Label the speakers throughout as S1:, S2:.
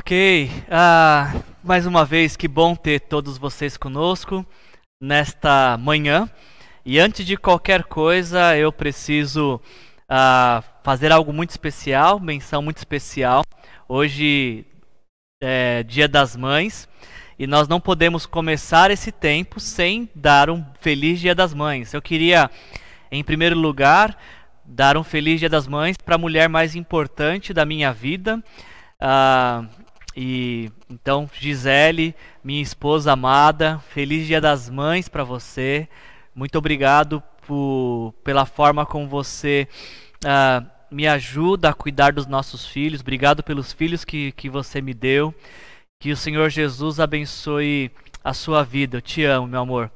S1: Ok, uh, mais uma vez que bom ter todos vocês conosco nesta manhã. E antes de qualquer coisa, eu preciso uh, fazer algo muito especial, menção muito especial. Hoje é Dia das Mães e nós não podemos começar esse tempo sem dar um feliz Dia das Mães. Eu queria, em primeiro lugar, dar um feliz Dia das Mães para a mulher mais importante da minha vida. Uh, e então, Gisele, minha esposa amada, feliz Dia das Mães para você. Muito obrigado por, pela forma como você uh, me ajuda a cuidar dos nossos filhos. Obrigado pelos filhos que, que você me deu. Que o Senhor Jesus abençoe a sua vida. Eu te amo, meu amor.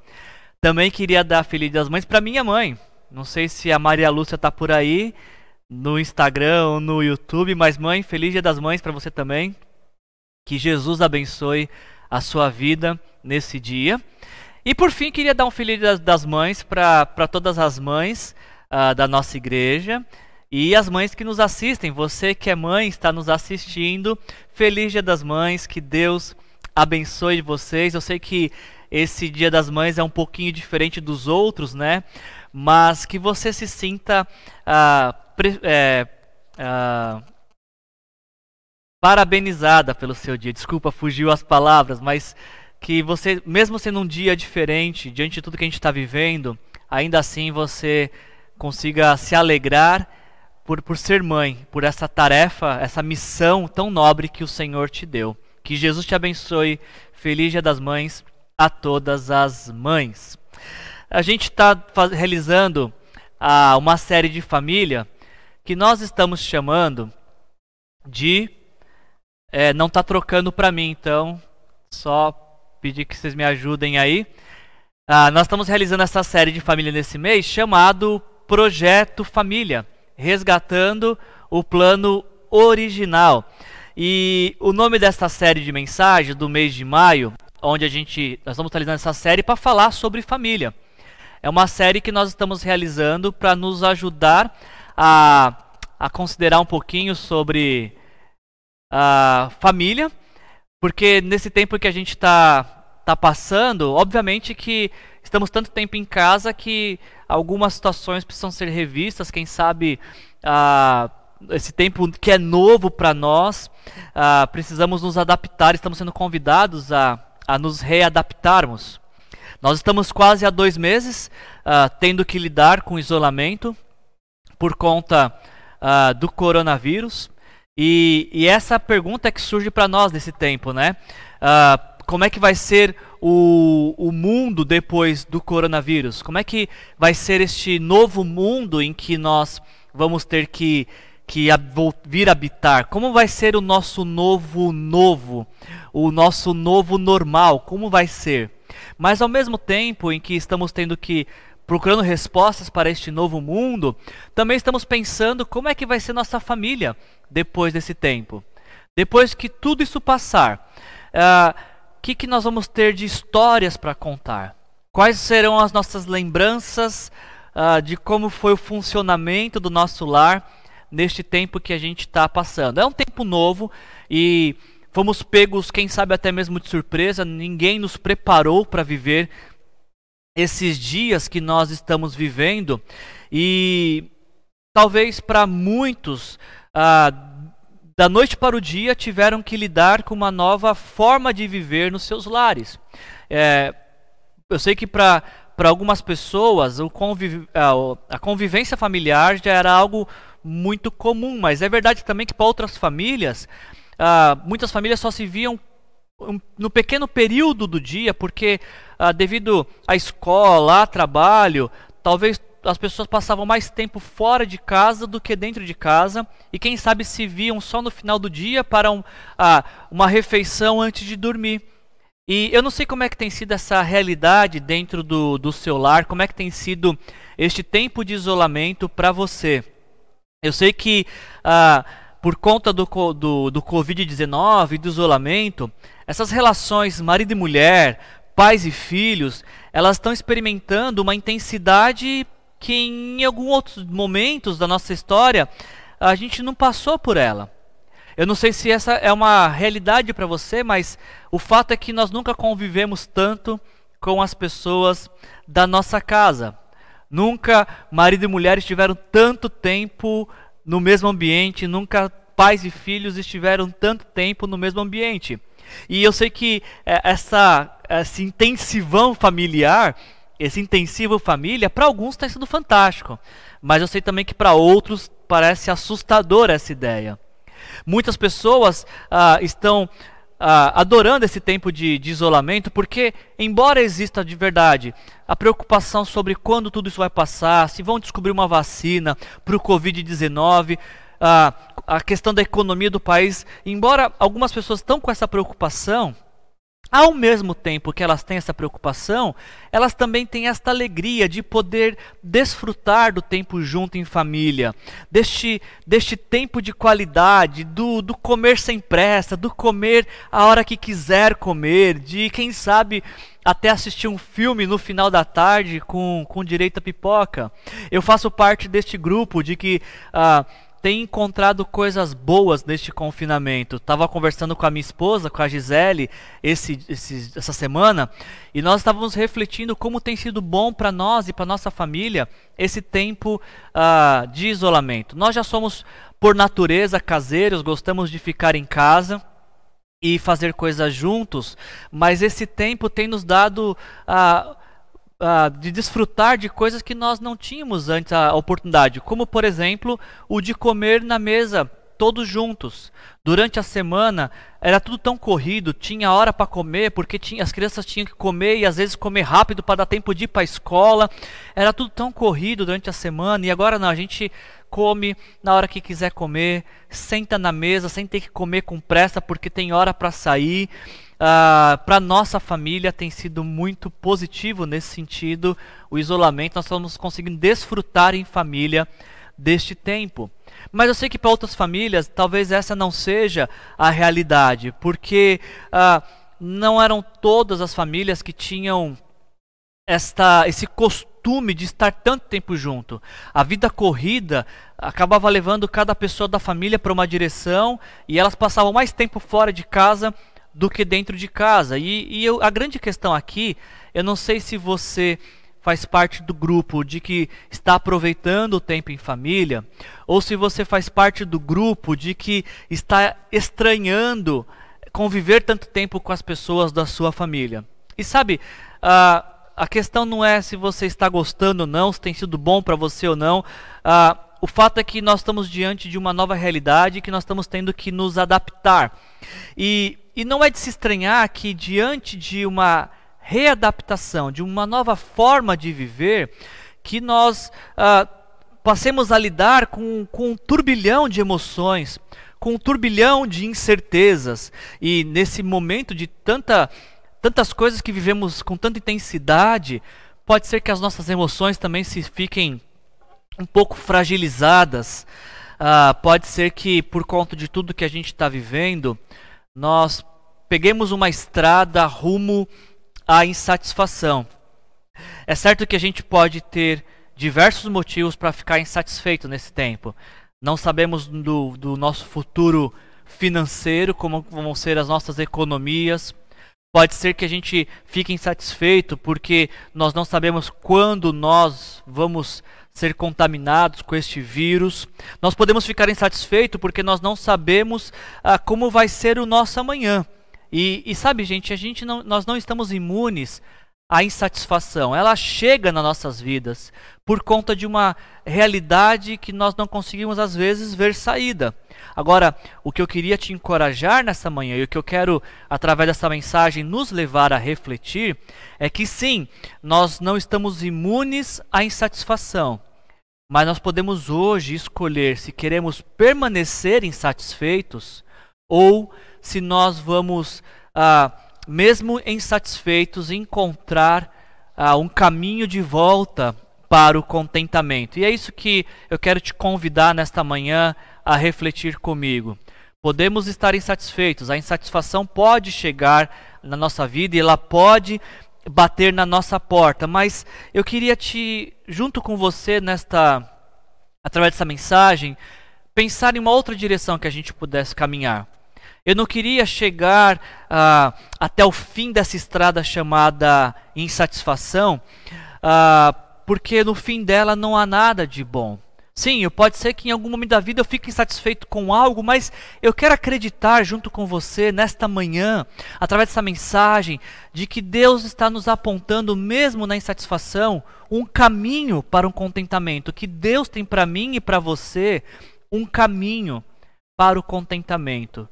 S1: Também queria dar Feliz Dia das Mães para minha mãe. Não sei se a Maria Lúcia está por aí no Instagram ou no YouTube, mas mãe, Feliz Dia das Mães para você também. Que Jesus abençoe a sua vida nesse dia. E por fim, queria dar um feliz das, das mães para todas as mães uh, da nossa igreja e as mães que nos assistem. Você que é mãe, está nos assistindo. Feliz Dia das Mães, que Deus abençoe vocês. Eu sei que esse Dia das Mães é um pouquinho diferente dos outros, né? Mas que você se sinta uh, pre, é, uh, parabenizada pelo seu dia. Desculpa, fugiu as palavras, mas que você, mesmo sendo um dia diferente, diante de tudo que a gente está vivendo, ainda assim você consiga se alegrar por, por ser mãe, por essa tarefa, essa missão tão nobre que o Senhor te deu. Que Jesus te abençoe. Feliz Dia das Mães a todas as mães. A gente está realizando ah, uma série de família que nós estamos chamando de é, não está trocando para mim, então só pedir que vocês me ajudem aí. Ah, nós estamos realizando essa série de família nesse mês chamado Projeto Família, resgatando o plano original. E o nome dessa série de mensagens do mês de maio, onde a gente nós estamos realizando essa série para falar sobre família. É uma série que nós estamos realizando para nos ajudar a, a considerar um pouquinho sobre uh, família, porque nesse tempo que a gente está tá passando, obviamente que estamos tanto tempo em casa que algumas situações precisam ser revistas, quem sabe uh, esse tempo que é novo para nós, uh, precisamos nos adaptar, estamos sendo convidados a, a nos readaptarmos. Nós estamos quase há dois meses uh, tendo que lidar com isolamento por conta uh, do coronavírus. E, e essa pergunta é que surge para nós nesse tempo, né? Uh, como é que vai ser o, o mundo depois do coronavírus? Como é que vai ser este novo mundo em que nós vamos ter que, que vir habitar? Como vai ser o nosso novo novo? O nosso novo normal? Como vai ser? Mas ao mesmo tempo em que estamos tendo que procurando respostas para este novo mundo, também estamos pensando como é que vai ser nossa família depois desse tempo. Depois que tudo isso passar, o uh, ah, que, que nós vamos ter de histórias para contar? Quais serão as nossas lembranças uh, de como foi o funcionamento do nosso lar neste tempo que a gente está passando? É um tempo novo e fomos pegos, quem sabe até mesmo de surpresa, ninguém nos preparou para viver esses dias que nós estamos vivendo e talvez para muitos ah, da noite para o dia tiveram que lidar com uma nova forma de viver nos seus lares. É, eu sei que para para algumas pessoas conviv a, a convivência familiar já era algo muito comum, mas é verdade também que para outras famílias, ah, muitas famílias só se viam no pequeno período do dia, porque ah, devido à escola, a trabalho, talvez as pessoas passavam mais tempo fora de casa do que dentro de casa, e quem sabe se viam só no final do dia para um, ah, uma refeição antes de dormir. E eu não sei como é que tem sido essa realidade dentro do, do seu lar, como é que tem sido este tempo de isolamento para você. Eu sei que ah, por conta do, do, do Covid-19 e do isolamento, essas relações marido e mulher, pais e filhos, elas estão experimentando uma intensidade que em alguns outros momentos da nossa história a gente não passou por ela. Eu não sei se essa é uma realidade para você, mas o fato é que nós nunca convivemos tanto com as pessoas da nossa casa. Nunca marido e mulher estiveram tanto tempo no mesmo ambiente, nunca pais e filhos estiveram tanto tempo no mesmo ambiente. E eu sei que é, essa, esse intensivão familiar, esse intensivo família, para alguns está sendo fantástico. Mas eu sei também que para outros parece assustador essa ideia. Muitas pessoas ah, estão ah, adorando esse tempo de, de, isolamento, porque, embora exista de verdade a preocupação sobre quando tudo isso vai passar, se vão descobrir uma vacina para o Covid-19, ah, a questão da economia do país, embora algumas pessoas estão com essa preocupação, ao mesmo tempo que elas têm essa preocupação, elas também têm esta alegria de poder desfrutar do tempo junto em família, deste, deste tempo de qualidade, do, do comer sem pressa, do comer a hora que quiser comer, de quem sabe até assistir um filme no final da tarde com, com direito a pipoca. Eu faço parte deste grupo de que. Ah, tem encontrado coisas boas neste confinamento. Estava conversando com a minha esposa, com a Gisele, esse, esse, essa semana, e nós estávamos refletindo como tem sido bom para nós e para nossa família esse tempo uh, de isolamento. Nós já somos, por natureza, caseiros, gostamos de ficar em casa e fazer coisas juntos, mas esse tempo tem nos dado. Uh, uh, de desfrutar de coisas que nós não tínhamos antes a oportunidade, como por exemplo o de comer na mesa todos juntos. Durante a semana era tudo tão corrido, tinha hora para comer, porque tinha, as crianças tinham que comer e às vezes comer rápido para dar tempo de ir para a escola. Era tudo tão corrido durante a semana e agora não, a gente come na hora que quiser comer, senta na mesa sem ter que comer com pressa porque tem hora para sair uh, ah, para nossa família tem sido muito positivo nesse sentido. O isolamento, nós estamos conseguindo desfrutar em família deste tempo. Mas eu sei que para outras famílias, talvez essa não seja a realidade, porque uh, não eram todas as famílias que tinham esta, esse costume de estar tanto tempo junto. A vida corrida acabava levando cada pessoa da família para uma direção e elas passavam mais tempo fora de casa do que dentro de casa. E, e eu, a grande questão aqui, eu não sei se você faz parte do grupo de que está aproveitando o tempo em família, ou se você faz parte do grupo de que está estranhando conviver tanto tempo com as pessoas da sua família. E sabe, a, a questão não é se você está gostando ou não, se tem sido bom para você ou não. A, o fato é que nós estamos diante de uma nova realidade que nós estamos tendo que nos adaptar. E e não é de se estranhar que, diante de uma readaptação, de uma nova forma de viver, que nós ah, passemos a lidar com, com um turbilhão de emoções, com um turbilhão de incertezas. E nesse momento de tanta, tantas coisas que vivemos com tanta intensidade, pode ser que as nossas emoções também se fiquem um pouco fragilizadas. Ah, pode ser que, por conta de tudo que a gente está vivendo, nós peguemos uma estrada rumo à insatisfação. É certo que a gente pode ter diversos motivos para ficar insatisfeito nesse tempo. Não sabemos do, do nosso futuro financeiro, como vão ser as nossas economias. Pode ser que a gente fique insatisfeito porque nós não sabemos quando nós vamos ser contaminados com este vírus. Nós podemos ficar insatisfeitos porque nós não sabemos ah, como vai ser o nosso amanhã. E, e sabe, gente, a gente não, nós não estamos imunes à insatisfação. Ela chega nas nossas vidas por conta de uma realidade que nós não conseguimos às vezes ver saída. Agora, o que eu queria te encorajar nessa manhã e o que eu quero, através dessa mensagem, nos levar a refletir é que sim, nós não estamos imunes à insatisfação, mas nós podemos hoje escolher se queremos permanecer insatisfeitos ou se nós vamos, ah, mesmo insatisfeitos, encontrar ah, um caminho de volta para o contentamento. E é isso que eu quero te convidar nesta manhã a refletir comigo. Podemos estar insatisfeitos, a insatisfação pode chegar na nossa vida e ela pode bater na nossa porta, mas eu queria te, junto com você nesta através dessa mensagem, pensar em uma outra direção que a gente pudesse caminhar. Eu não queria chegar uh, até o fim dessa estrada chamada insatisfação, uh, porque no fim dela não há nada de bom. Sim, pode ser que em algum momento da vida eu fique insatisfeito com algo, mas eu quero acreditar junto com você nesta manhã, através dessa mensagem, de que Deus está nos apontando, mesmo na insatisfação, um caminho para um contentamento. Que Deus tem para mim e para você um caminho para o contentamento.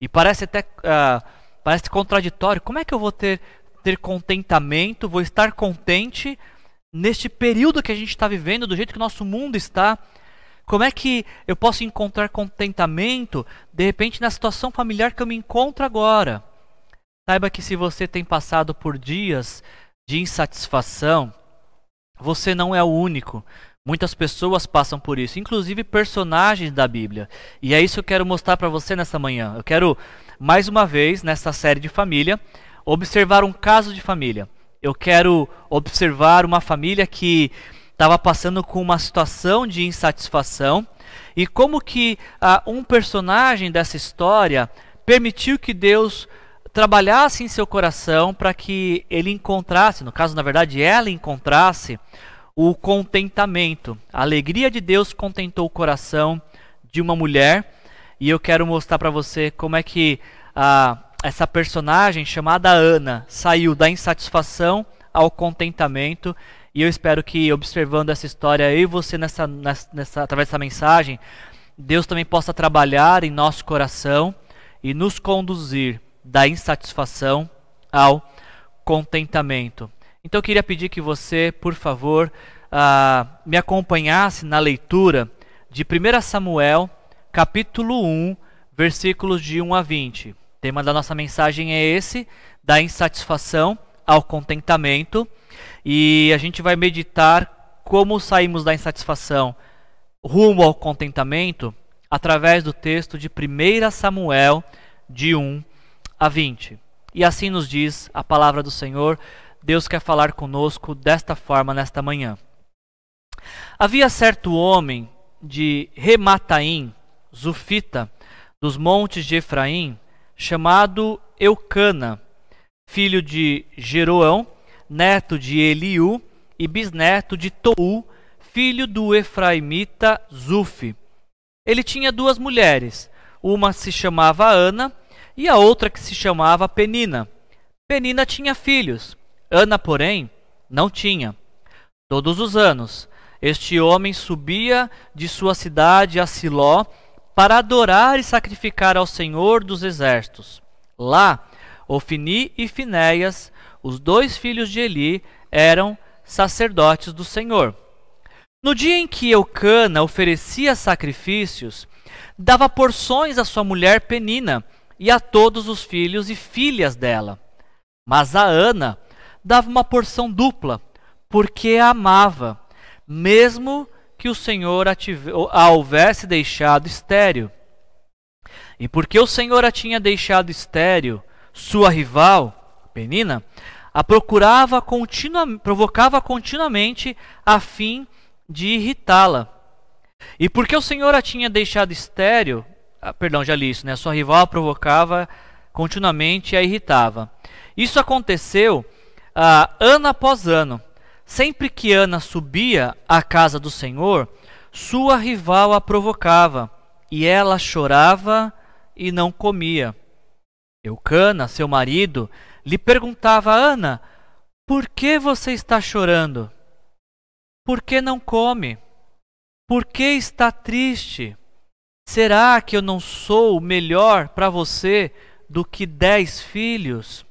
S1: E parece até uh, parece contraditório. Como é que eu vou ter, ter contentamento, vou estar contente neste período que a gente está vivendo, do jeito que nosso mundo está? Como é que eu posso encontrar contentamento, de repente, na situação familiar que eu me encontro agora? Saiba que se você tem passado por dias de insatisfação, você não é o único. Muitas pessoas passam por isso, inclusive personagens da Bíblia. E é isso que eu quero mostrar para você nessa manhã. Eu quero, mais uma vez, nessa série de família, observar um caso de família eu quero observar uma família que estava passando com uma situação de insatisfação e como que uh, um personagem dessa história permitiu que Deus trabalhasse em seu coração para que ele encontrasse, no caso, na verdade, ela encontrasse o contentamento. A alegria de Deus contentou o coração de uma mulher e eu quero mostrar para você como é que uh, essa personagem chamada Ana saiu da insatisfação ao contentamento. E eu espero que, observando essa história, e você, nessa, nessa, através dessa mensagem, Deus também possa trabalhar em nosso coração e nos conduzir da insatisfação ao contentamento. Então eu queria pedir que você, por favor, uh, me acompanhasse na leitura de 1 Samuel, capítulo 1, versículos de 1 a 20 tema da nossa mensagem é esse, da insatisfação ao contentamento. E a gente vai meditar como saímos da insatisfação rumo ao contentamento através do texto de 1 Samuel, de 1 a 20. E assim nos diz a palavra do Senhor. Deus quer falar conosco desta forma nesta manhã. Havia certo homem de Remataim, Zufita, dos montes de Efraim, chamado Eucana, filho de Jeroão, neto de Eliú e bisneto de Tou, filho do Efraimita Zufi. Ele tinha duas mulheres, uma se chamava Ana e a outra que se chamava Penina. Penina tinha filhos, Ana, porém, não tinha. Todos os anos, este homem subia de sua cidade a Siló para adorar e sacrificar ao Senhor dos Exércitos. Lá, Ofni e Finéias, os dois filhos de Eli, eram sacerdotes do Senhor. No dia em que Eucana oferecia sacrifícios, dava porções à sua mulher Penina e a todos os filhos e filhas dela. Mas a Ana dava uma porção dupla, porque a amava, mesmo que o Senhor a houvesse deixado estéril. E porque o Senhor a tinha deixado estéril, sua rival, Penina, a procurava continua, provocava continuamente a fim de irritá-la. E porque o Senhor a tinha deixado estéril, ah, perdão, já li isso, né? Sua rival a provocava continuamente e a irritava. Isso aconteceu ah, ano após ano. Sempre que Ana subia à casa do Senhor, sua rival a provocava, e ela chorava e não comia. Eucana, seu marido, lhe perguntava a Ana: Por que você está chorando? Por que não come? Por que está triste? Será que eu não sou melhor para você do que dez filhos?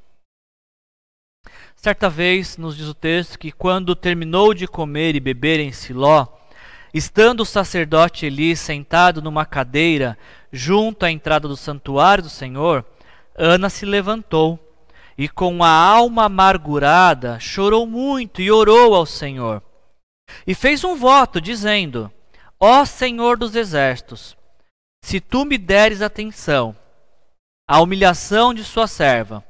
S1: Certa vez, nos diz o texto, que quando terminou de comer e beber em Siló, estando o sacerdote Eli sentado numa cadeira junto à entrada do santuário do Senhor, Ana se levantou e, com a alma amargurada, chorou muito e orou ao Senhor. E fez um voto, dizendo: Ó Senhor dos exércitos, se tu me deres atenção à humilhação de sua serva,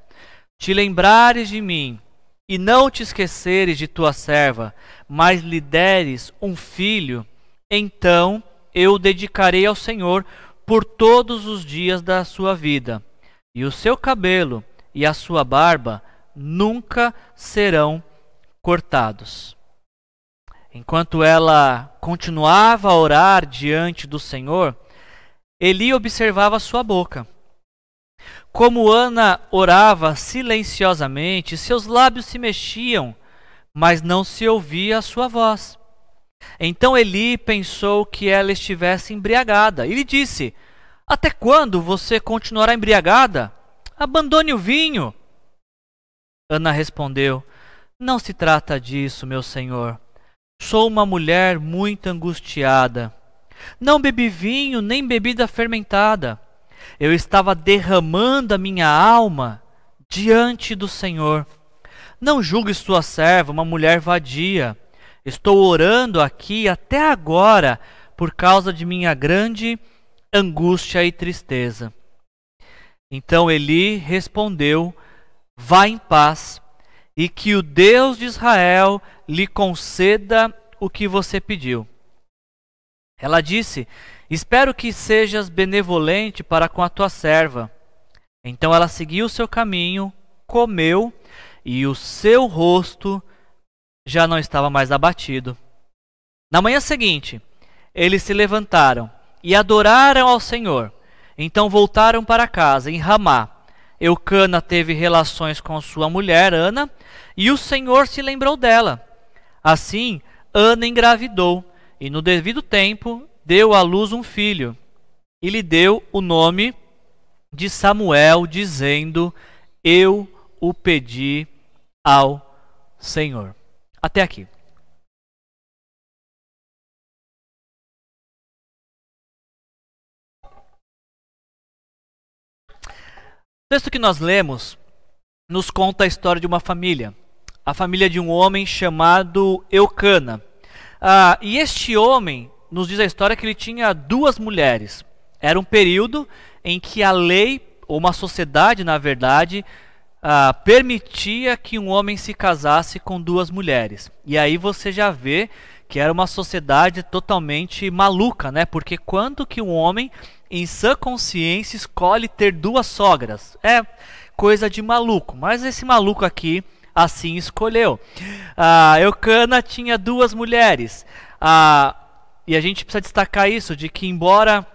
S1: te lembrares de mim e não te esqueceres de tua serva, mas lhe deres um filho, então eu o dedicarei ao Senhor por todos os dias da sua vida, e o seu cabelo e a sua barba nunca serão cortados. Enquanto ela continuava a orar diante do Senhor, Eli observava sua boca. Como Ana orava silenciosamente, seus lábios se mexiam, mas não se ouvia a sua voz. Então Eli pensou que ela estivesse embriagada e lhe disse: Até quando você continuará embriagada? Abandone o vinho. Ana respondeu: Não se trata disso, meu senhor. Sou uma mulher muito angustiada. Não bebi vinho nem bebida fermentada. Eu estava derramando a minha alma diante do Senhor. Não julgue sua serva uma mulher vadia. Estou orando aqui até agora por causa de minha grande angústia e tristeza. Então Eli respondeu: Vá em paz, e que o Deus de Israel lhe conceda o que você pediu. Ela disse: Espero que sejas benevolente para com a tua serva. Então ela seguiu seu caminho, comeu, e o seu rosto já não estava mais abatido. Na manhã seguinte, eles se levantaram e adoraram ao Senhor. Então voltaram para casa em Ramá. Eucana teve relações com sua mulher Ana, e o Senhor se lembrou dela. Assim, Ana engravidou, e no devido tempo deu à luz um filho, e lhe deu o nome de Samuel, dizendo: Eu o pedi ao Senhor. Até aqui. O texto que nós lemos nos conta a história de uma família, a família de um homem chamado Eucana. Ah, e este homem nos diz a história que ele tinha duas mulheres. Era um período em que a lei, ou uma sociedade, na verdade, ah, permitia que um homem se casasse com duas mulheres. E aí você já vê que era uma sociedade totalmente maluca, né? Porque quando que um homem em sã consciência escolhe ter duas sogras? É coisa de maluco. Mas esse maluco aqui assim escolheu. A Eucana tinha duas mulheres. A e a gente precisa destacar isso, de que embora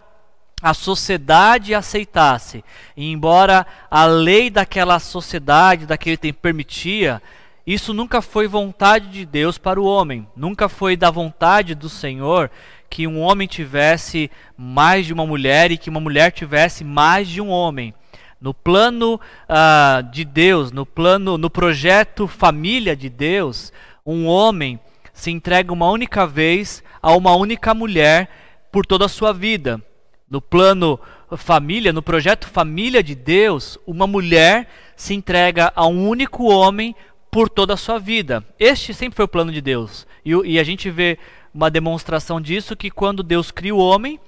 S1: a sociedade aceitasse, e embora a lei daquela sociedade, daquele tempo permitia, isso nunca foi vontade de Deus para o homem, nunca foi da vontade do Senhor que um homem tivesse mais de uma mulher e que uma mulher tivesse mais de um homem. No plano uh, de Deus, no plano, no projeto família de Deus, um homem se entrega uma única vez a uma única mulher por toda a sua vida. No plano família, no projeto família de Deus, uma mulher se entrega a um único homem por toda a sua vida. Este sempre foi o plano de Deus. E, e a gente vê uma demonstração disso que quando Deus cria o homem,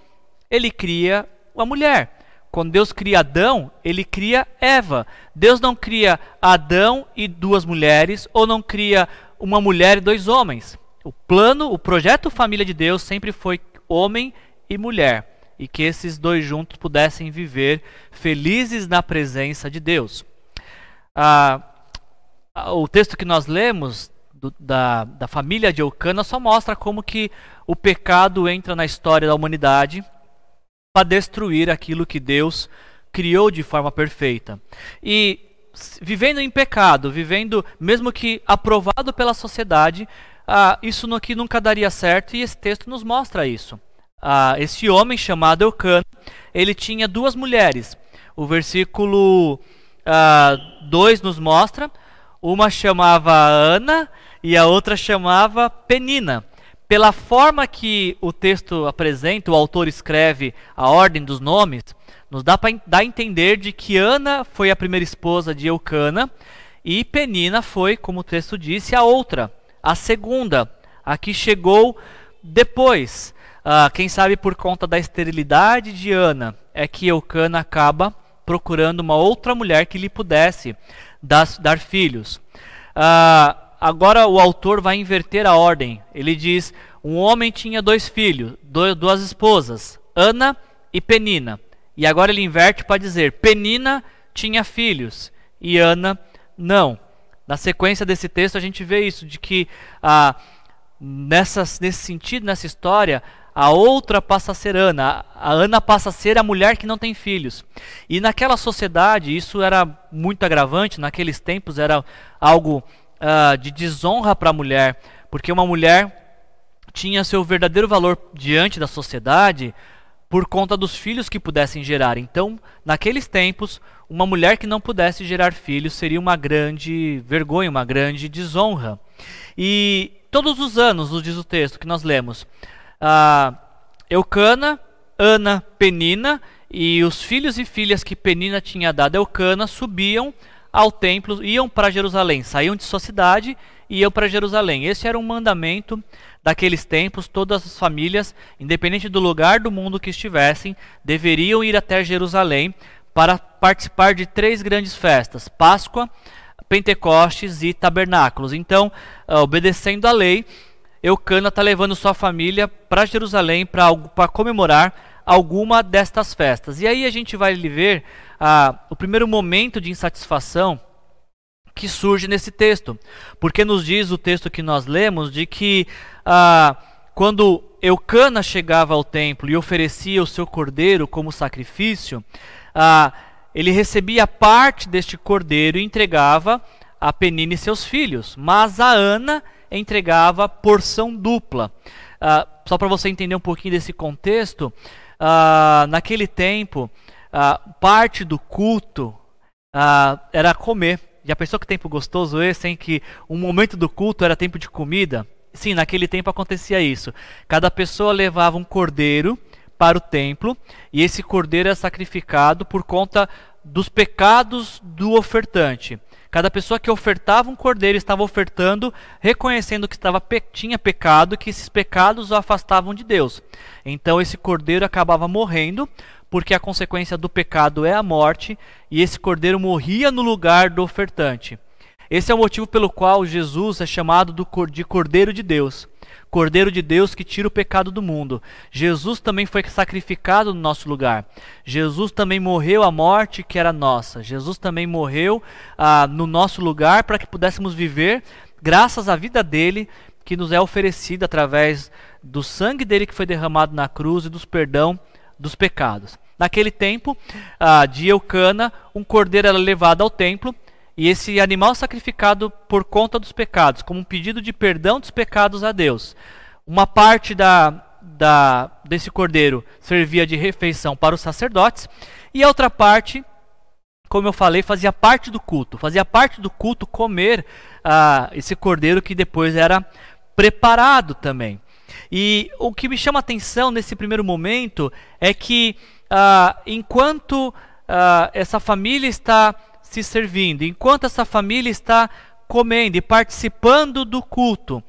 S1: ele cria a mulher. Quando Deus cria Adão, ele cria Eva. Deus não cria Adão e duas mulheres, ou não cria uma mulher e dois homens. O plano, o projeto família de Deus sempre foi homem e mulher, e que esses dois juntos pudessem viver felizes na presença de Deus. Ah, o texto que nós lemos do, da, da família de Eucana só mostra como que o pecado entra na história da humanidade para destruir aquilo que Deus criou de forma perfeita. E vivendo em pecado, vivendo mesmo que aprovado pela sociedade, ah, isso aqui nunca daria certo e esse texto nos mostra isso. Ah, esse homem chamado Eucana, ele tinha duas mulheres. O versículo 2 ah, nos mostra, uma chamava Ana e a outra chamava Penina. Pela forma que o texto apresenta, o autor escreve a ordem dos nomes, nos dá para a entender de que Ana foi a primeira esposa de Eucana e Penina foi, como o texto disse, a outra. A segunda, a que chegou depois, uh, quem sabe por conta da esterilidade de Ana, é que Eucana acaba procurando uma outra mulher que lhe pudesse dar, dar filhos. Uh, agora o autor vai inverter a ordem. Ele diz: um homem tinha dois filhos, duas esposas, Ana e Penina. E agora ele inverte para dizer: Penina tinha filhos e Ana não. Na sequência desse texto a gente vê isso, de que ah, nessas, nesse sentido, nessa história, a outra passa a ser Ana. A Ana passa a ser a mulher que não tem filhos. E naquela sociedade, isso era muito agravante, naqueles tempos era algo uh, de desonra para a mulher, porque uma mulher tinha seu verdadeiro valor diante da sociedade por conta dos filhos que pudessem gerar. Então, naqueles tempos, uma mulher que não pudesse gerar filhos seria uma grande vergonha, uma grande desonra. E todos os anos, nos diz o texto que nós lemos, Eucana, Ana, Penina e os filhos e filhas que Penina tinha dado a Eucana subiam ao templo, iam para Jerusalém, saíam de sua cidade e iam para Jerusalém. Esse era um mandamento daqueles tempos, todas as famílias, independente do lugar do mundo que estivessem, deveriam ir até Jerusalém para participar de três grandes festas: Páscoa, Pentecostes e Tabernáculos. Então, ah, obedecendo à lei, Eucana está levando sua família para Jerusalém para comemorar alguma destas festas. E aí a gente vai ver ah, o primeiro momento de insatisfação que surge nesse texto, porque nos diz o texto que nós lemos de que ah, quando Eucana chegava ao templo e oferecia o seu cordeiro como sacrifício, ah, ele recebia parte deste cordeiro e entregava a Penina e seus filhos, mas a Ana entregava porção dupla. Ah, só para você entender um pouquinho desse contexto, ah, naquele tempo, ah, parte do culto era comer. Já pensou que tempo gostoso esse, em que um momento do culto era tempo de comida? Sim, naquele tempo acontecia isso. Cada pessoa levava um cordeiro para o templo e esse cordeiro era sacrificado por conta dos pecados do ofertante. Cada pessoa que ofertava um cordeiro estava ofertando, reconhecendo que estava tinha pecado, que esses pecados o afastavam de Deus. Então esse cordeiro acabava morrendo, porque a consequência do pecado é a morte, e esse cordeiro morria no lugar do ofertante. Esse é o motivo pelo qual Jesus é chamado de Cordeiro de Deus. Cordeiro de Deus que tira o pecado do mundo. Jesus também foi sacrificado no nosso lugar. Jesus também morreu a morte que era nossa. Jesus também morreu ah, no nosso lugar para que pudéssemos viver, graças à vida dele, que nos é oferecida através do sangue dele que foi derramado na cruz e dos perdão dos pecados. Naquele tempo ah, de Eucana, um cordeiro era levado ao templo e esse animal sacrificado por conta dos pecados, como um pedido de perdão dos pecados a Deus. Uma parte da, da, desse cordeiro servia de refeição para os sacerdotes, e a outra parte, como eu falei, fazia parte do culto. Fazia parte do culto comer ah, esse cordeiro que depois era preparado também. E o que me chama a atenção nesse primeiro momento é que ah, enquanto ah, essa família está se servindo, enquanto essa família está comendo e participando do culto,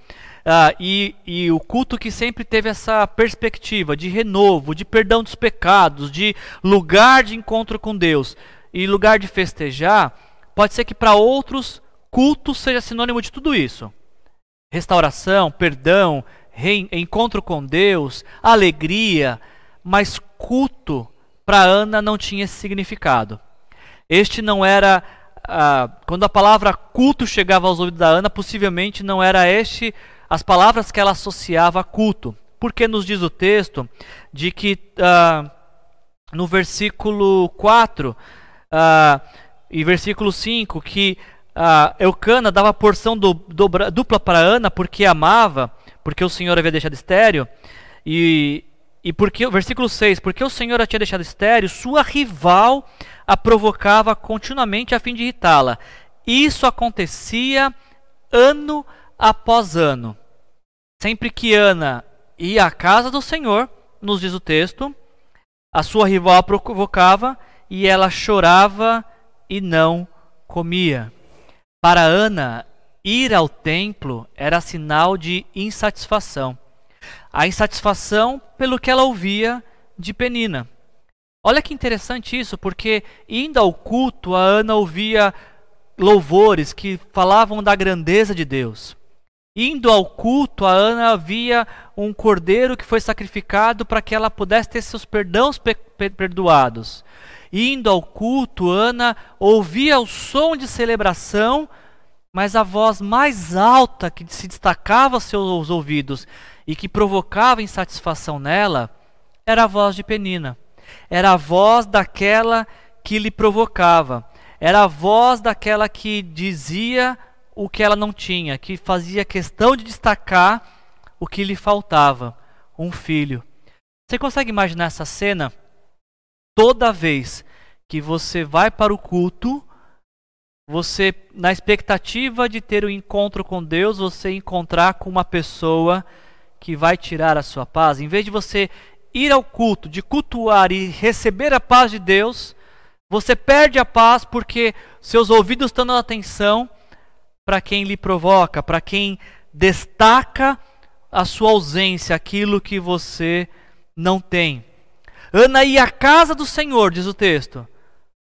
S1: ah, e, e, o culto que sempre teve essa perspectiva de renovo, de perdão dos pecados, de lugar de encontro com Deus e lugar de festejar, pode ser que para outros culto seja sinônimo de tudo isso: restauração, perdão, encontro com Deus, alegria, mas culto para Ana não tinha significado. Este não era. Ah, quando a palavra culto chegava aos ouvidos da Ana, possivelmente não era este as palavras que ela associava a culto. Porque nos diz o texto de que ah, no versículo 4 ah, e versículo 5 que Eucana dava porção do, dobra, dupla para Ana porque amava, porque o Senhor havia deixado estéreo. E, e porque, versículo 6, porque o Senhor a tinha deixado estéreo, sua rival a provocava continuamente a fim de irritá-la. Isso acontecia ano após ano. Sempre que Ana ia à casa do Senhor, nos diz o texto, a sua rival a provocava e ela chorava e não comia. Para Ana, ir ao templo era sinal de insatisfação a insatisfação pelo que ela ouvia de Penina. Olha que interessante isso, porque indo ao culto, a Ana ouvia louvores que falavam da grandeza de Deus. Indo ao culto, a Ana via um cordeiro que foi sacrificado para que ela pudesse ter seus perdãos pe perdoados. Indo ao culto, Ana ouvia o som de celebração, mas a voz mais alta que se destacava aos seus ouvidos e que provocava insatisfação nela era a voz de Penina. Era a voz daquela que lhe provocava. Era a voz daquela que dizia o que ela não tinha, que fazia questão de destacar o que lhe faltava: um filho. Você consegue imaginar essa cena? Toda vez que você vai para o culto, você, na expectativa de ter um encontro com Deus, você encontrar com uma pessoa que vai tirar a sua paz, em vez de você ir ao culto, de cultuar e receber a paz de Deus, você perde a paz porque seus ouvidos estão dando atenção para quem lhe provoca, para quem destaca a sua ausência, aquilo que você não tem. Ana ia à casa do Senhor, diz o texto,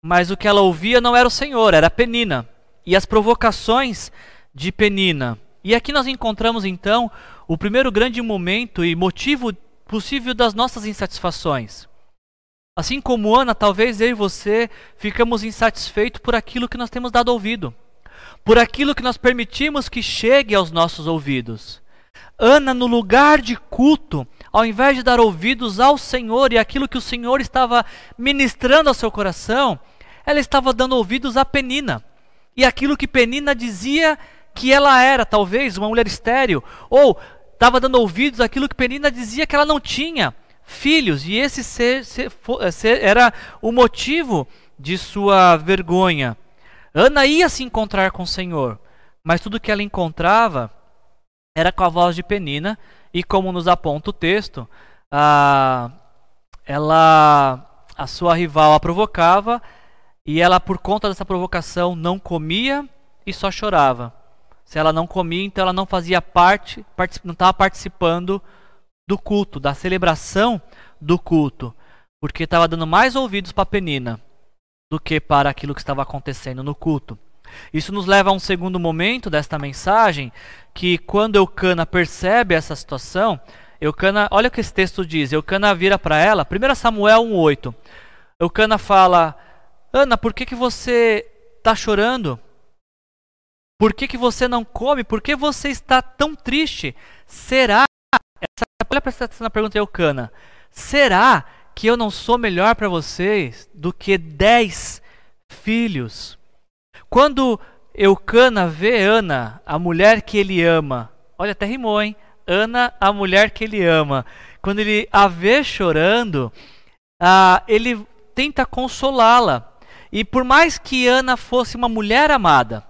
S1: mas o que ela ouvia não era o Senhor, era Penina e as provocações de Penina. E aqui nós encontramos então o primeiro grande momento e motivo possível das nossas insatisfações. Assim como Ana, talvez eu e você ficamos insatisfeitos por aquilo que nós temos dado ouvido, por aquilo que nós permitimos que chegue aos nossos ouvidos. Ana, no lugar de culto, ao invés de dar ouvidos ao Senhor e aquilo que o Senhor estava ministrando ao seu coração, ela estava dando ouvidos a Penina. E aquilo que Penina dizia que ela era, talvez, uma mulher estéril, ou estava dando ouvidos àquilo que Penina dizia que ela não tinha filhos, e esse ser, ser, ser, era o motivo de sua vergonha. Ana ia se encontrar com o Senhor, mas tudo que ela encontrava era com a voz de Penina, e como nos aponta o texto, a, ela, a sua rival a provocava, e ela, por conta dessa provocação, não comia e só chorava. Se ela não comia, então ela não fazia parte, não estava participando do culto, da celebração do culto, porque estava dando mais ouvidos para Penina do que para aquilo que estava acontecendo no culto. Isso nos leva a um segundo momento desta mensagem, que quando Eucana percebe essa situação, Eucana, olha o que esse texto diz, Eucana vira para ela, 1 Samuel 1,8. Eucana fala, Ana, por que, que você está chorando? Por que, que você não come? Por que você está tão triste? Será? Essa, olha para essa pergunta de Eucana. Será que eu não sou melhor para vocês do que dez filhos? Quando Eucana vê Ana, a mulher que ele ama, olha, até rimou, hein? Ana, a mulher que ele ama. Quando ele a vê chorando, ah, ele tenta consolá-la. E por mais que Ana fosse uma mulher amada,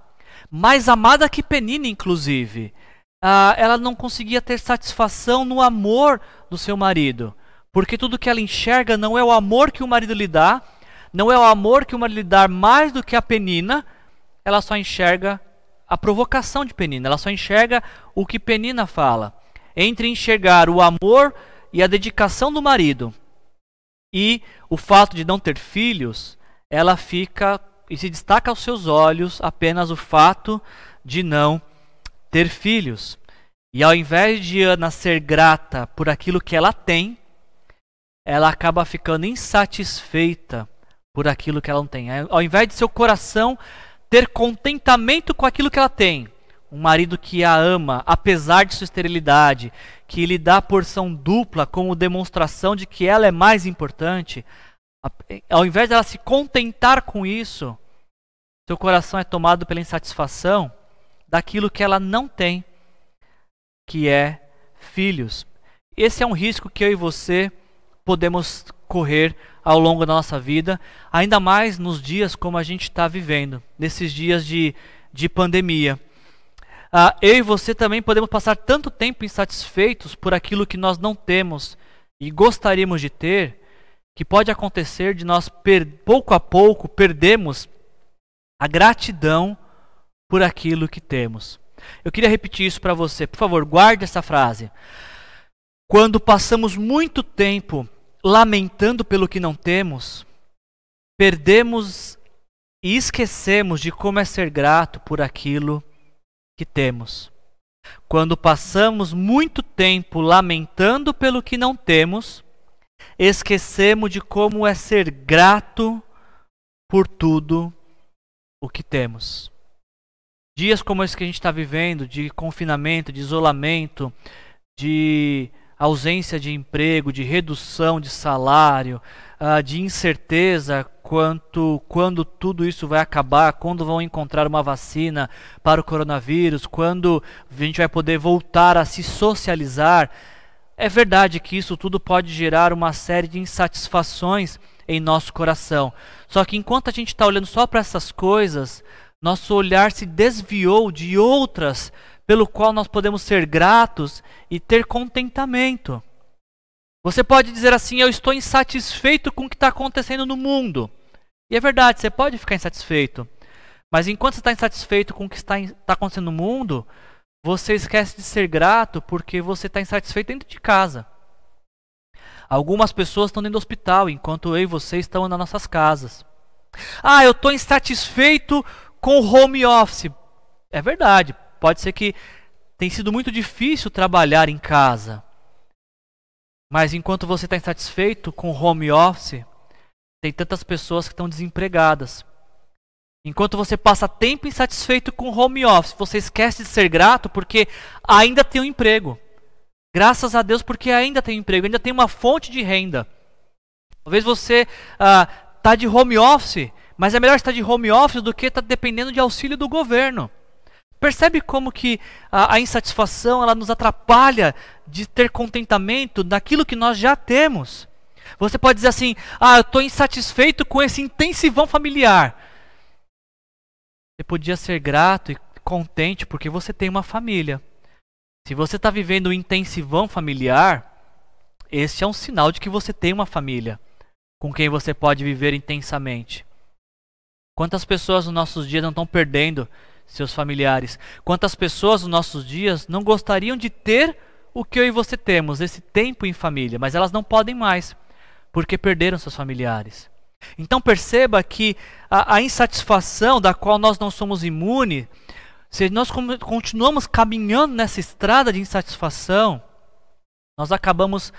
S1: mais amada que Penina, inclusive, ah, ela não conseguia ter satisfação no amor do seu marido. Porque tudo que ela enxerga não é o amor que o marido lhe dá, não é o amor que o marido lhe dá mais do que a Penina, ela só enxerga a provocação de Penina, ela só enxerga o que Penina fala. Entre enxergar o amor e a dedicação do marido e o fato de não ter filhos, ela fica e se destaca aos seus olhos apenas o fato de não ter filhos. E ao invés de Ana ser grata por aquilo que ela tem, ela acaba ficando insatisfeita por aquilo que ela não tem. Ao invés de seu coração ter contentamento com aquilo que ela tem, um marido que a ama, apesar de sua esterilidade, que lhe dá porção dupla como demonstração de que ela é mais importante, ao invés dela se contentar com isso, seu coração é tomado pela insatisfação daquilo que ela não tem, que é filhos. Esse é um risco que eu e você podemos correr ao longo da nossa vida, ainda mais nos dias como a gente está vivendo, nesses dias de, de pandemia. Ah, eu e você também podemos passar tanto tempo insatisfeitos por aquilo que nós não temos e gostaríamos de ter, que pode acontecer de nós, pouco a pouco, perdemos a gratidão por aquilo que temos. Eu queria repetir isso para você. Por favor, guarde essa frase. Quando passamos muito tempo lamentando pelo que não temos, perdemos e esquecemos de como é ser grato por aquilo que temos. Quando passamos muito tempo lamentando pelo que não temos, esquecemos de como é ser grato por tudo o que temos. Dias como esse que a gente está vivendo, de confinamento, de isolamento, de ausência de emprego, de redução de salário, uh, de incerteza quanto quando tudo isso vai acabar, quando vão encontrar uma vacina para o coronavírus, quando a gente vai poder voltar a se socializar. É verdade que isso tudo pode gerar uma série de insatisfações em nosso coração. Só que enquanto a gente está olhando só para essas coisas, nosso olhar se desviou de outras pelo qual nós podemos ser gratos e ter contentamento. Você pode dizer assim: Eu estou insatisfeito com o que está acontecendo no mundo. E é verdade, você pode ficar insatisfeito. Mas enquanto você está insatisfeito com o que está, está acontecendo no mundo, você esquece de ser grato porque você está insatisfeito dentro de casa. Algumas pessoas estão dentro do hospital, enquanto eu e você estão nas nossas casas. Ah, eu estou insatisfeito com o home office. É verdade, Pode ser que tenha sido muito difícil trabalhar em casa. Mas enquanto você está insatisfeito com o home office, tem tantas pessoas que estão desempregadas. Enquanto você passa tempo insatisfeito com home office, você esquece de ser grato porque ainda tem um emprego. Graças a Deus porque ainda tem um emprego, ainda tem uma fonte de renda. Talvez você está ah, de home office, mas é melhor estar de home office do que estar dependendo de auxílio do governo. Percebe como que a, a, insatisfação ela nos atrapalha de ter contentamento naquilo que nós já temos. Você pode dizer assim: ah, eu estou insatisfeito com esse intensivão familiar. Você podia ser grato e contente porque você tem uma família. Se você está vivendo um intensivão familiar, esse é um sinal de que você tem uma família com quem você pode viver intensamente. Quantas pessoas nos nossos dias não estão perdendo seus familiares. Quantas pessoas nos nossos dias não gostariam de ter o que eu e você temos, esse tempo em família, mas elas não podem mais, porque perderam seus familiares. Então perceba que a, a insatisfação da qual nós não somos imunes, se nós continuamos caminhando nessa estrada de insatisfação, nós acabamos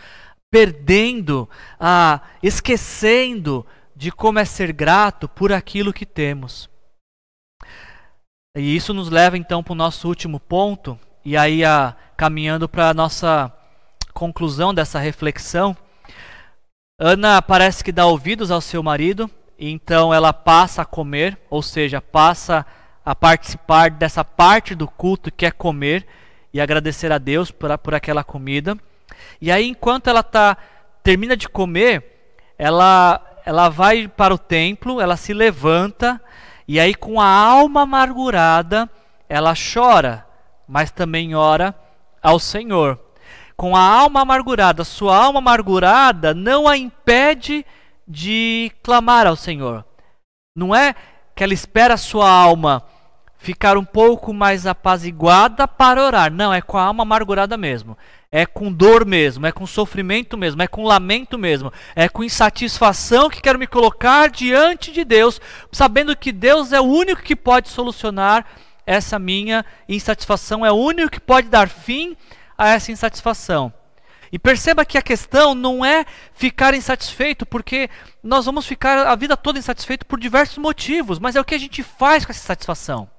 S1: perdendo, ah, esquecendo de como é ser grato por aquilo que temos. E isso nos leva então para o nosso último ponto, e aí a, caminhando para a nossa conclusão dessa reflexão. Ana parece que dá ouvidos ao seu marido, então ela passa a comer, ou seja, passa a participar dessa parte do culto que é comer e agradecer a Deus por, por aquela comida. E aí, enquanto ela tá, termina de comer, ela, ela vai para o templo, ela se levanta e aí, com a alma amargurada, ela chora, mas também ora ao Senhor. Com a alma amargurada, sua alma amargurada não a impede de clamar ao Senhor. Não é que ela espera a sua alma ficar um pouco mais apaziguada para orar. Não, é com a alma amargurada mesmo é com dor mesmo, é com sofrimento mesmo, é com lamento mesmo, é com insatisfação que quero me colocar diante de Deus, sabendo que Deus é o único que pode solucionar essa minha insatisfação, é o único que pode dar fim a essa insatisfação. E perceba que a questão não é ficar insatisfeito, porque nós vamos ficar a vida toda insatisfeito por diversos motivos, mas é o que a gente faz com essa satisfação.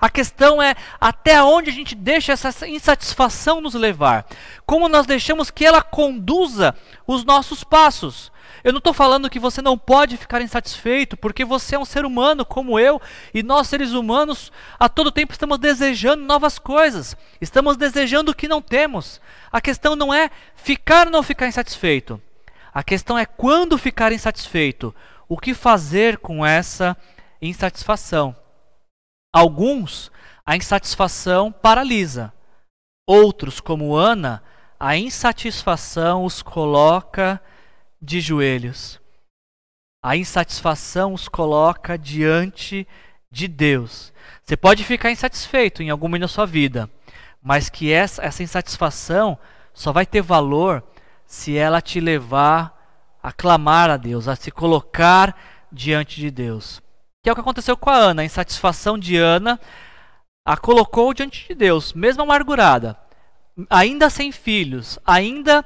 S1: A questão é até onde a gente deixa essa insatisfação nos levar. Como nós deixamos que ela conduza os nossos passos. Eu não estou falando que você não pode ficar insatisfeito, porque você é um ser humano como eu, e nós, seres humanos, a todo tempo estamos desejando novas coisas, estamos desejando o que não temos. A questão não é ficar ou não ficar insatisfeito, a questão é quando ficar insatisfeito, o que fazer com essa insatisfação. Alguns, a insatisfação paralisa. Outros, como Ana, a insatisfação os coloca de joelhos. A insatisfação os coloca diante de Deus. Você pode ficar insatisfeito em algum momento da sua vida, mas que essa, essa insatisfação só vai ter valor se ela te levar a clamar a Deus, a se colocar diante de Deus. Que é o que aconteceu com a Ana. A insatisfação de Ana a colocou diante de Deus, mesmo amargurada, ainda sem filhos, ainda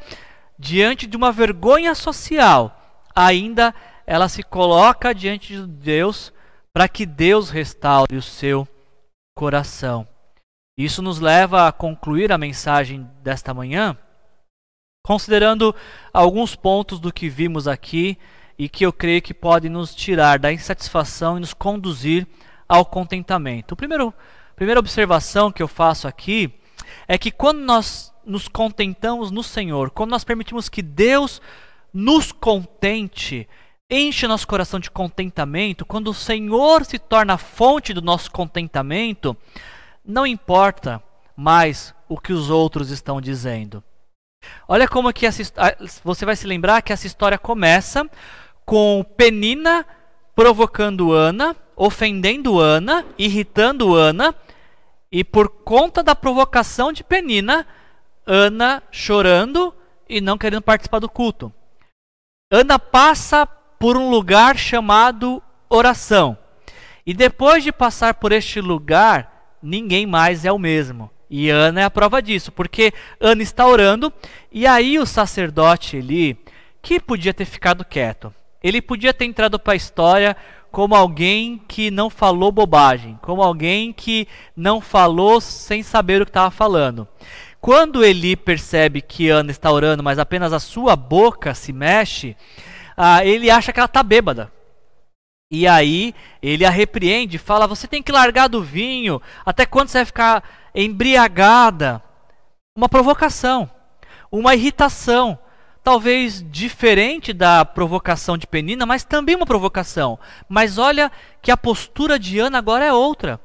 S1: diante de uma vergonha social, ainda ela se coloca diante de Deus para que Deus restaure o seu coração. Isso nos leva a concluir a mensagem desta manhã, considerando alguns pontos do que vimos aqui e que eu creio que podem nos tirar da insatisfação e nos conduzir ao contentamento. O primeiro, a primeira observação que eu faço aqui é que quando nós nos contentamos no Senhor, quando nós permitimos que Deus nos contente, enche nosso coração de contentamento, quando o Senhor se torna a fonte do nosso contentamento, não importa mais o que os outros estão dizendo. Olha como que essa, você vai se lembrar que essa história começa com Penina provocando Ana, ofendendo Ana, irritando Ana, e por conta da provocação de Penina, Ana chorando e não querendo participar do culto. Ana passa por um lugar chamado oração. E depois de passar por este lugar, ninguém mais é o mesmo. E Ana é a prova disso, porque Ana está orando e aí o sacerdote ali, que podia ter ficado quieto, ele podia ter entrado para a história como alguém que não falou bobagem, como alguém que não falou sem saber o que estava falando. Quando Eli percebe que Ana está orando, mas apenas a sua boca se mexe, ah, ele acha que ela está bêbada. E aí ele a repreende, fala: Você tem que largar do vinho, até quando você vai ficar embriagada? Uma provocação, uma irritação talvez diferente da provocação de Penina, mas também uma provocação. Mas olha que a postura de Ana agora é outra.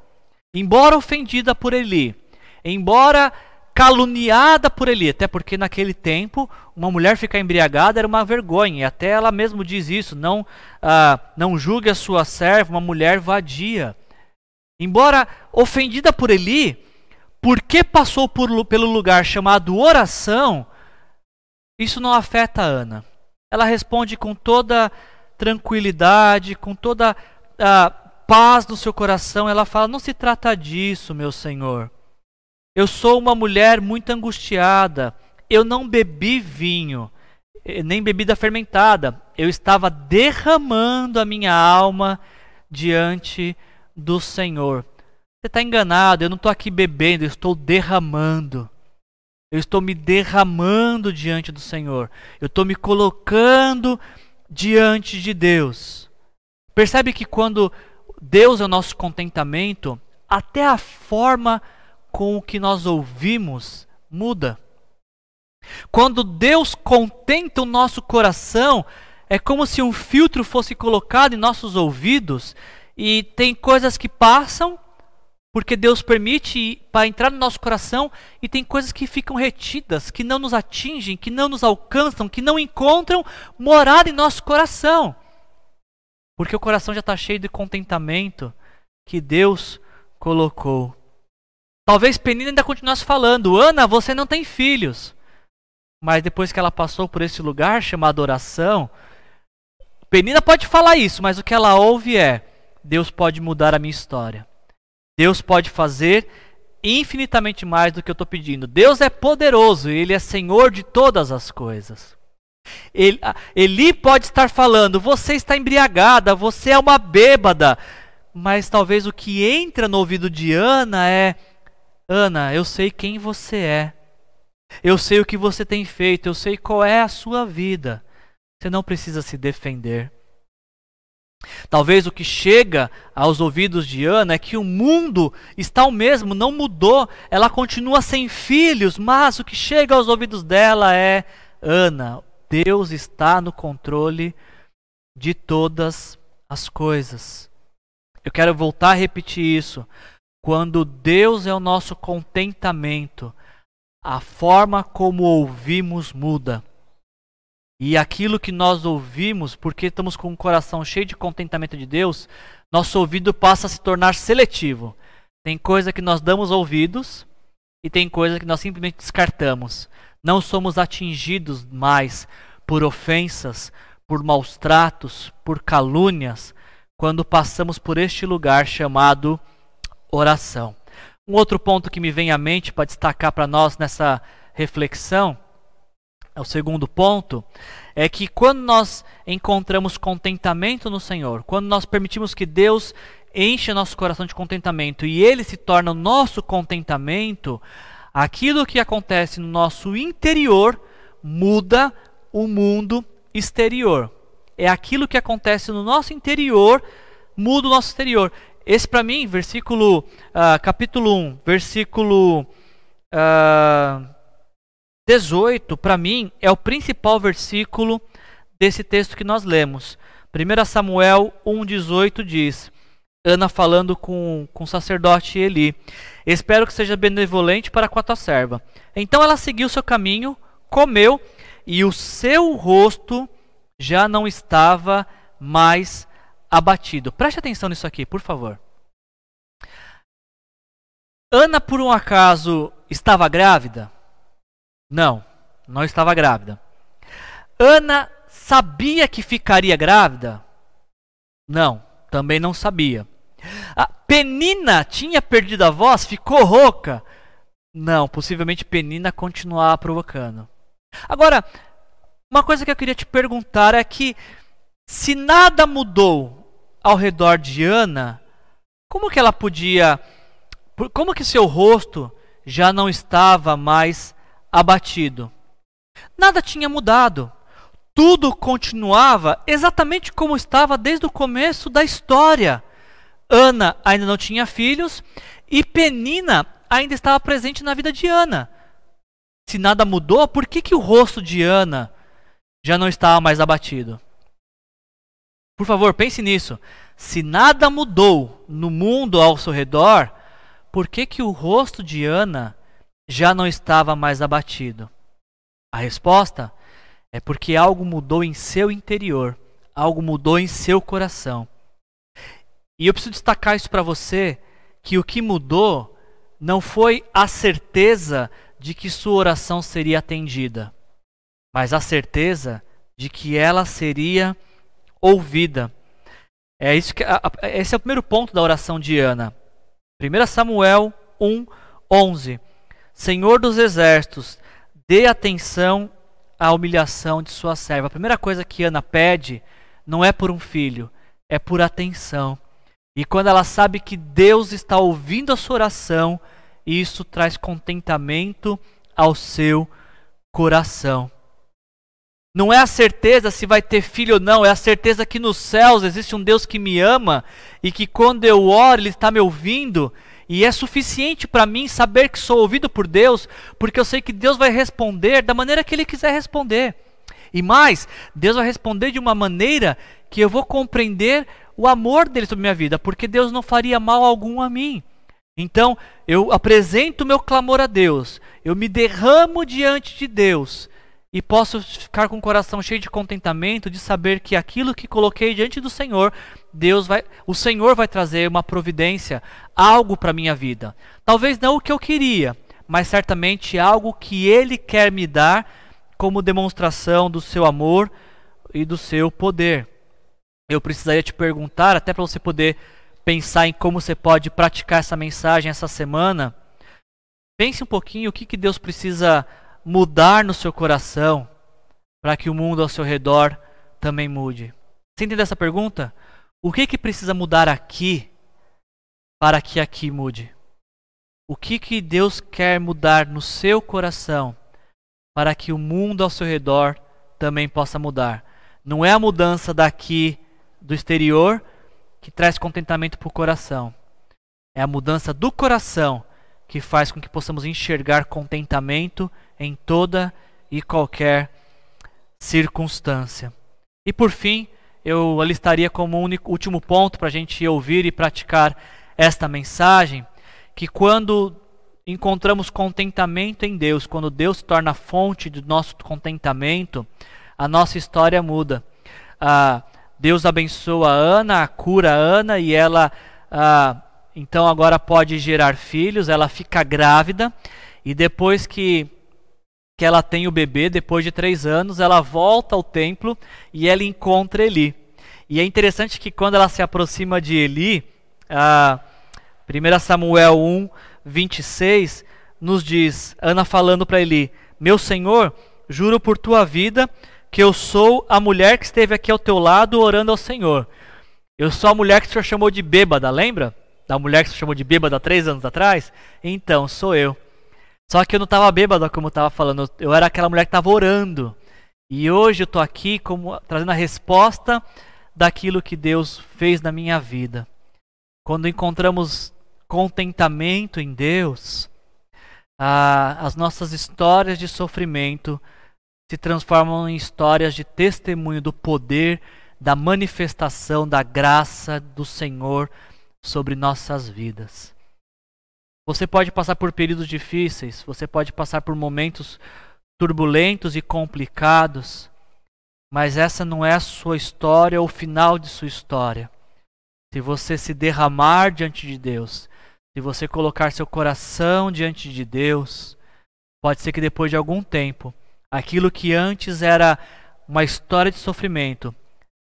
S1: Embora ofendida por Eli, embora caluniada por Eli, até porque naquele tempo uma mulher ficar embriagada era uma vergonha, e até ela mesmo diz isso: não, ah, não julgue a sua serva, uma mulher vadia. Embora ofendida por Eli, porque passou por, pelo lugar chamado oração, isso não afeta Ana. Ela responde com toda tranquilidade, com toda a paz no seu coração. Ela fala: Não se trata disso, meu Senhor. Eu sou uma mulher muito angustiada. Eu não bebi vinho, nem bebida fermentada. Eu estava derramando a minha alma diante do Senhor. Você está enganado, eu não estou aqui bebendo, eu estou derramando. Eu estou me derramando diante do Senhor. Eu estou me colocando diante de Deus. Percebe que quando Deus é o nosso contentamento, até a forma com que nós ouvimos muda. Quando Deus contenta o nosso coração, é como se um filtro fosse colocado em nossos ouvidos e tem coisas que passam porque Deus permite para entrar no nosso coração e tem coisas que ficam retidas, que não nos atingem, que não nos alcançam, que não encontram morada em nosso coração. Porque o coração já está cheio de contentamento que Deus colocou. Talvez Penina ainda continuasse falando: Ana, você não tem filhos. Mas depois que ela passou por esse lugar chamado oração, Penina pode falar isso, mas o que ela ouve é: Deus pode mudar a minha história. Deus pode fazer infinitamente mais do que eu estou pedindo. Deus é poderoso e Ele é Senhor de todas as coisas. Ele, Eli pode estar falando: você está embriagada, você é uma bêbada. Mas talvez o que entra no ouvido de Ana é: Ana, eu sei quem você é. Eu sei o que você tem feito, eu sei qual é a sua vida. Você não precisa se defender. Talvez o que chega aos ouvidos de Ana é que o mundo está o mesmo, não mudou, ela continua sem filhos, mas o que chega aos ouvidos dela é: Ana, Deus está no controle de todas as coisas. Eu quero voltar a repetir isso. Quando Deus é o nosso contentamento, a forma como ouvimos muda. E aquilo que nós ouvimos, porque estamos com o coração cheio de contentamento de Deus, nosso ouvido passa a se tornar seletivo. Tem coisa que nós damos ouvidos e tem coisa que nós simplesmente descartamos. Não somos atingidos mais por ofensas, por maus tratos, por calúnias, quando passamos por este lugar chamado oração. Um outro ponto que me vem à mente para destacar para nós nessa reflexão, é o segundo ponto, é que quando nós encontramos contentamento no Senhor, quando nós permitimos que Deus encha nosso coração de contentamento e ele se torna o nosso contentamento, aquilo que acontece no nosso interior muda o mundo exterior. É aquilo que acontece no nosso interior muda o nosso exterior. Esse para mim, versículo, uh, capítulo 1, versículo uh, ah, 18, para mim, é o principal versículo desse texto que nós lemos. 1 Samuel 1,18 diz: Ana falando com, com o sacerdote Eli: Espero que seja benevolente para com a tua serva. Então ela seguiu seu caminho, comeu, e o seu rosto já não estava mais abatido. Preste atenção nisso aqui, por favor. Ana, por um acaso, estava grávida? Não, não estava grávida. Ana sabia que ficaria grávida? Não, também não sabia. A Penina tinha perdido a voz, ficou rouca? Não, possivelmente Penina continuava provocando. Agora, uma coisa que eu queria te perguntar é que se nada mudou ao redor de Ana, como que ela podia, como que seu rosto já não estava mais abatido? Nada tinha mudado. Tudo continuava exatamente como estava desde o começo da história. Ana ainda não tinha filhos e Penina ainda estava presente na vida de Ana. Se nada mudou, por que, que o rosto de Ana já não estava mais abatido? Por favor, pense nisso. Se nada mudou no mundo ao seu redor, por que, que o rosto de Ana já não estava mais abatido? A resposta é porque algo mudou em seu interior, algo mudou em seu coração. E eu preciso destacar isso para você, que o que mudou não foi a certeza de que sua oração seria atendida, mas a certeza de que ela seria ouvida. É isso que esse é o primeiro ponto da oração de Ana. 1 Samuel 1, 11. Senhor dos exércitos, dê atenção à humilhação de sua serva. A primeira coisa que Ana pede não é por um filho, é por atenção. E quando ela sabe que Deus está ouvindo a sua oração, isso traz contentamento ao seu coração. Não é a certeza se vai ter filho ou não, é a certeza que nos céus existe um Deus que me ama e que quando eu oro Ele está me ouvindo. E é suficiente para mim saber que sou ouvido por Deus, porque eu sei que Deus vai responder da maneira que Ele quiser responder. E mais, Deus vai responder de uma maneira que eu vou compreender o amor dele sobre minha vida, porque Deus não faria mal algum a mim. Então, eu apresento meu clamor a Deus, eu me derramo diante de Deus e posso ficar com o coração cheio de contentamento de saber que aquilo que coloquei diante do Senhor, Deus vai, o Senhor vai trazer uma providência, algo para minha vida. Talvez não o que eu queria, mas certamente algo que ele quer me dar como demonstração do seu amor e do seu poder. Eu precisaria te perguntar, até para você poder pensar em como você pode praticar essa mensagem essa semana. Pense um pouquinho o que, que Deus precisa mudar no seu coração para que o mundo ao seu redor também mude? Você entende essa pergunta? O que que precisa mudar aqui para que aqui mude? O que que Deus quer mudar no seu coração para que o mundo ao seu redor também possa mudar? Não é a mudança daqui do exterior que traz contentamento para o coração. É a mudança do coração que faz com que possamos enxergar contentamento em toda e qualquer circunstância. E por fim, eu alistaria como único, último ponto para a gente ouvir e praticar esta mensagem, que quando encontramos contentamento em Deus, quando Deus se torna a fonte do nosso contentamento, a nossa história muda. Ah, Deus abençoa a Ana, cura a Ana e ela ah, então agora pode gerar filhos. Ela fica grávida e depois que que ela tem o bebê, depois de três anos, ela volta ao templo e ela encontra Eli. E é interessante que quando ela se aproxima de Eli, a 1 Samuel 1, 26 nos diz, Ana falando para Eli: Meu senhor, juro por tua vida que eu sou a mulher que esteve aqui ao teu lado orando ao Senhor. Eu sou a mulher que o senhor chamou de bêbada, lembra? Da mulher que o senhor chamou de bêbada três anos atrás? Então, sou eu. Só que eu não estava bêbada, como eu estava falando, eu era aquela mulher que estava orando. E hoje eu estou aqui como, trazendo a resposta daquilo que Deus fez na minha vida. Quando encontramos contentamento em Deus, as nossas histórias de sofrimento se transformam em histórias de testemunho do poder, da manifestação da graça do Senhor sobre nossas vidas. Você pode passar por períodos difíceis, você pode passar por momentos turbulentos e complicados, mas essa não é a sua história ou o final de sua história. Se você se derramar diante de Deus, se você colocar seu coração diante de Deus, pode ser que depois de algum tempo, aquilo que antes era uma história de sofrimento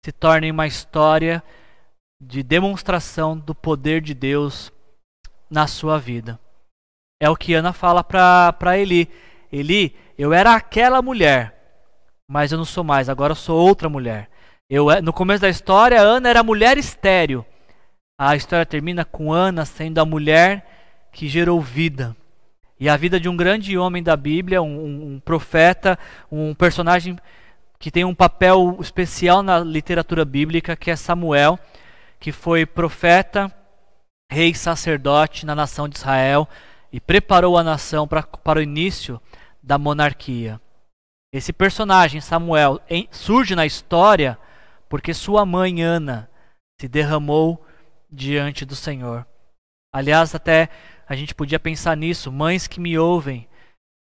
S1: se torne uma história de demonstração do poder de Deus na sua vida. É o que Ana fala para Eli. Eli, eu era aquela mulher, mas eu não sou mais, agora eu sou outra mulher. Eu, no começo da história, Ana era mulher estéreo. A história termina com Ana sendo a mulher que gerou vida. E a vida de um grande homem da Bíblia, um, um profeta, um personagem que tem um papel especial na literatura bíblica, que é Samuel, que foi profeta, rei sacerdote na nação de Israel e preparou a nação pra, para o início da monarquia. Esse personagem, Samuel, em, surge na história porque sua mãe, Ana, se derramou diante do Senhor. Aliás, até a gente podia pensar nisso, mães que me ouvem,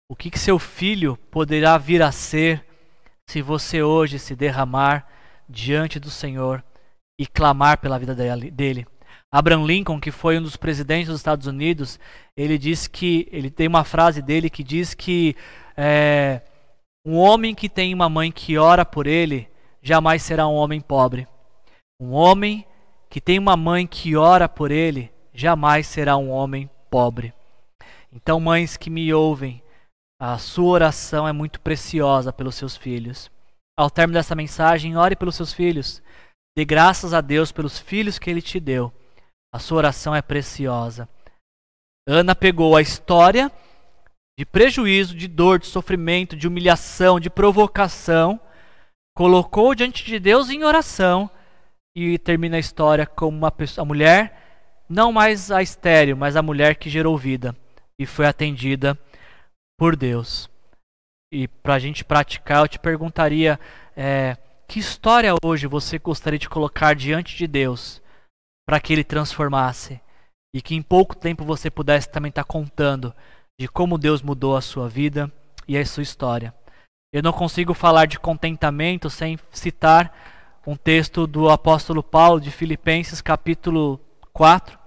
S1: o que, que seu filho poderá vir a ser se você hoje se derramar diante do Senhor e clamar pela vida dele. Abraham Lincoln, que foi um dos presidentes dos Estados Unidos, ele diz que ele tem uma frase dele que diz que é, um homem que tem uma mãe que ora por ele jamais será um homem pobre. Um homem que tem uma mãe que ora por ele, jamais será um homem pobre. Então, mães que me ouvem, a sua oração é muito preciosa pelos seus filhos. Ao término dessa mensagem, ore pelos seus filhos. Dê graças a Deus pelos filhos que ele te deu. A sua oração é preciosa. Ana pegou a história de prejuízo, de dor, de sofrimento, de humilhação, de provocação, colocou diante de Deus em oração e termina a história como uma pessoa, a mulher, não mais a estéreo, mas a mulher que gerou vida e foi atendida por Deus. E para a gente praticar, eu te perguntaria: é, que história hoje você gostaria de colocar diante de Deus para que Ele transformasse? E que em pouco tempo você pudesse também estar tá contando de como Deus mudou a sua vida e a sua história. Eu não consigo falar de contentamento sem citar um texto do apóstolo Paulo de Filipenses, capítulo 4,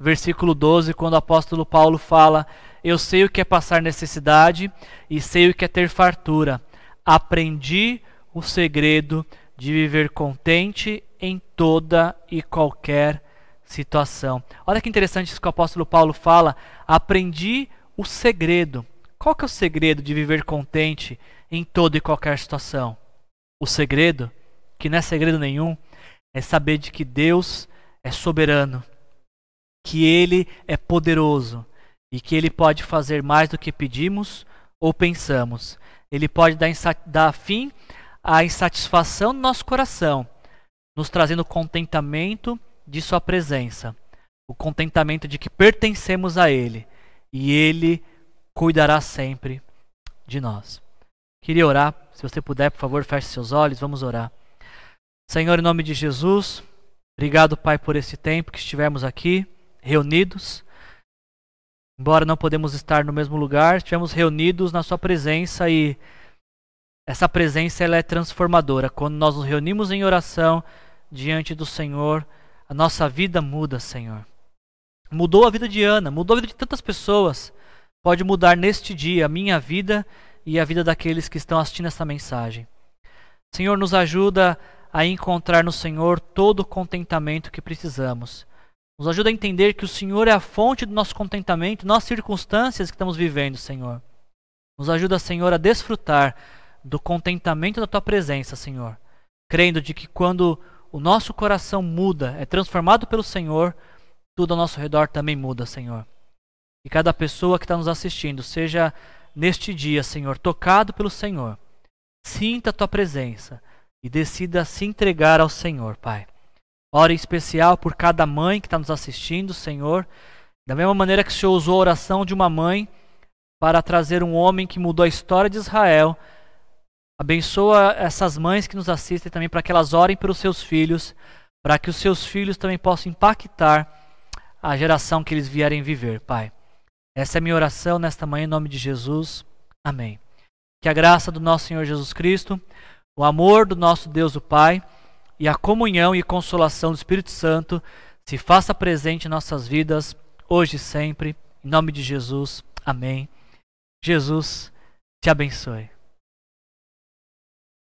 S1: versículo 12, quando o apóstolo Paulo fala: Eu sei o que é passar necessidade e sei o que é ter fartura. Aprendi o segredo de viver contente em toda e qualquer situação. Olha que interessante isso que o apóstolo Paulo fala. Aprendi o segredo. Qual que é o segredo de viver contente em toda e qualquer situação? O segredo que não é segredo nenhum, é saber de que Deus é soberano, que Ele é poderoso e que Ele pode fazer mais do que pedimos ou pensamos. Ele pode dar, dar fim à insatisfação do nosso coração, nos trazendo contentamento de Sua presença, o contentamento de que pertencemos a Ele e Ele cuidará sempre de nós. Queria orar, se você puder, por favor, feche seus olhos, vamos orar. Senhor, em nome de Jesus, obrigado, Pai, por esse tempo que estivemos aqui reunidos. Embora não podemos estar no mesmo lugar, estivemos reunidos na Sua presença e essa presença ela é transformadora. Quando nós nos reunimos em oração diante do Senhor, a nossa vida muda, Senhor. Mudou a vida de Ana, mudou a vida de tantas pessoas. Pode mudar neste dia a minha vida e a vida daqueles que estão assistindo essa mensagem. Senhor, nos ajuda a encontrar no Senhor todo o contentamento que precisamos, Nos ajuda a entender que o Senhor é a fonte do nosso contentamento, nas circunstâncias que estamos vivendo, Senhor. Nos ajuda, Senhor, a desfrutar do contentamento da tua presença, Senhor, crendo de que quando o nosso coração muda, é transformado pelo Senhor, tudo ao nosso redor também muda, Senhor. E cada pessoa que está nos assistindo, seja neste dia, Senhor, tocado pelo Senhor, sinta a tua presença e decida se entregar ao Senhor, Pai. Ora em especial por cada mãe que está nos assistindo, Senhor, da mesma maneira que o Senhor usou a oração de uma mãe para trazer um homem que mudou a história de Israel. Abençoa essas mães que nos assistem também para que elas orem pelos seus filhos, para que os seus filhos também possam impactar a geração que eles vierem viver, Pai. Essa é a minha oração nesta manhã em nome de Jesus. Amém. Que a graça do nosso Senhor Jesus Cristo, o amor do nosso Deus o Pai e a comunhão e consolação do Espírito Santo se faça presente em nossas vidas hoje e sempre. Em nome de Jesus. Amém. Jesus te abençoe.